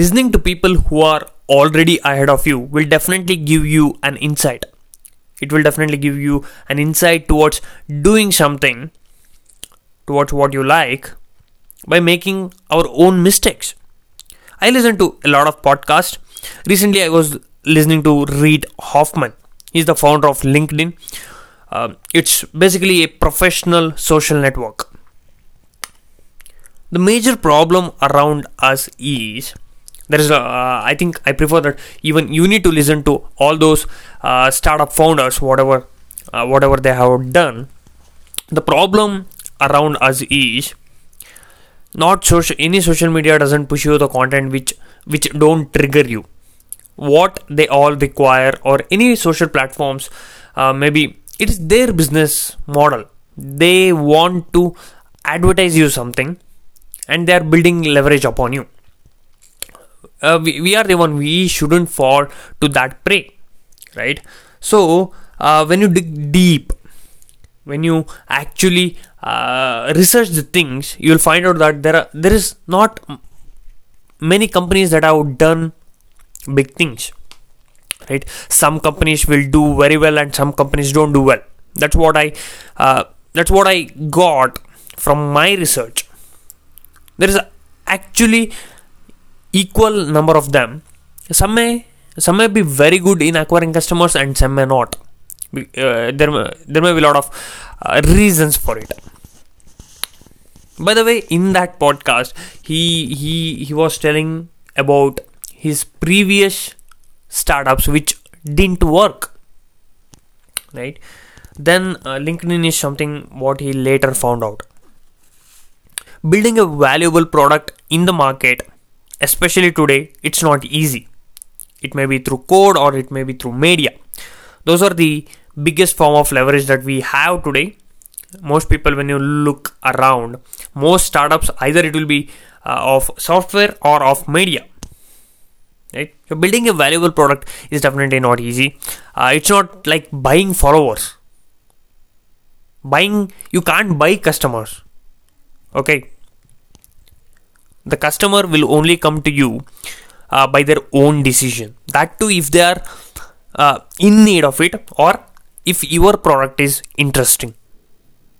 listening to people who are already ahead of you will definitely give you an insight. It will definitely give you an insight towards doing something towards what you like by making our own mistakes. I listen to a lot of podcasts. Recently i was listening to reid hoffman. He's the founder of linkedin. Um, it's basically a professional social network. The major problem around us is there is a, uh, I think I prefer that even you need to listen to all those uh, startup founders whatever uh, whatever they have done. The problem around us is not social any social media doesn't push you the content which which don't trigger you. What they all require or any social platforms uh, maybe it is their business model. They want to advertise you something and they are building leverage upon you uh, we, we are the one we shouldn't fall to that prey right? So uh, when you dig deep when you actually uh, research the things you'll find out that there are there is not many companies that have done big things right? Some companies will do very well and some companies don't do well. That's what i uh, that's what i got from my research. There is actually equal number of them some may some may be very good in acquiring customers and some may not. Uh, there, there may be a lot of uh, reasons for it. By the way in that podcast he he he was telling about his previous startups which didn't work. Right? Then uh, linkedin is something what he later found out. Building a valuable product in the market especially today it's not easy. It may be through code or it may be through media. Those are the biggest form of leverage that we have today. Most people when you look around most startups either it will be uh, of software or of media right? So building a valuable product is definitely not easy. Uh, it's not like buying followers. Buying you can't buy customers. Okay the customer will only come to you uh, by their own decision. That too if they are uh, in need of it or if your product is interesting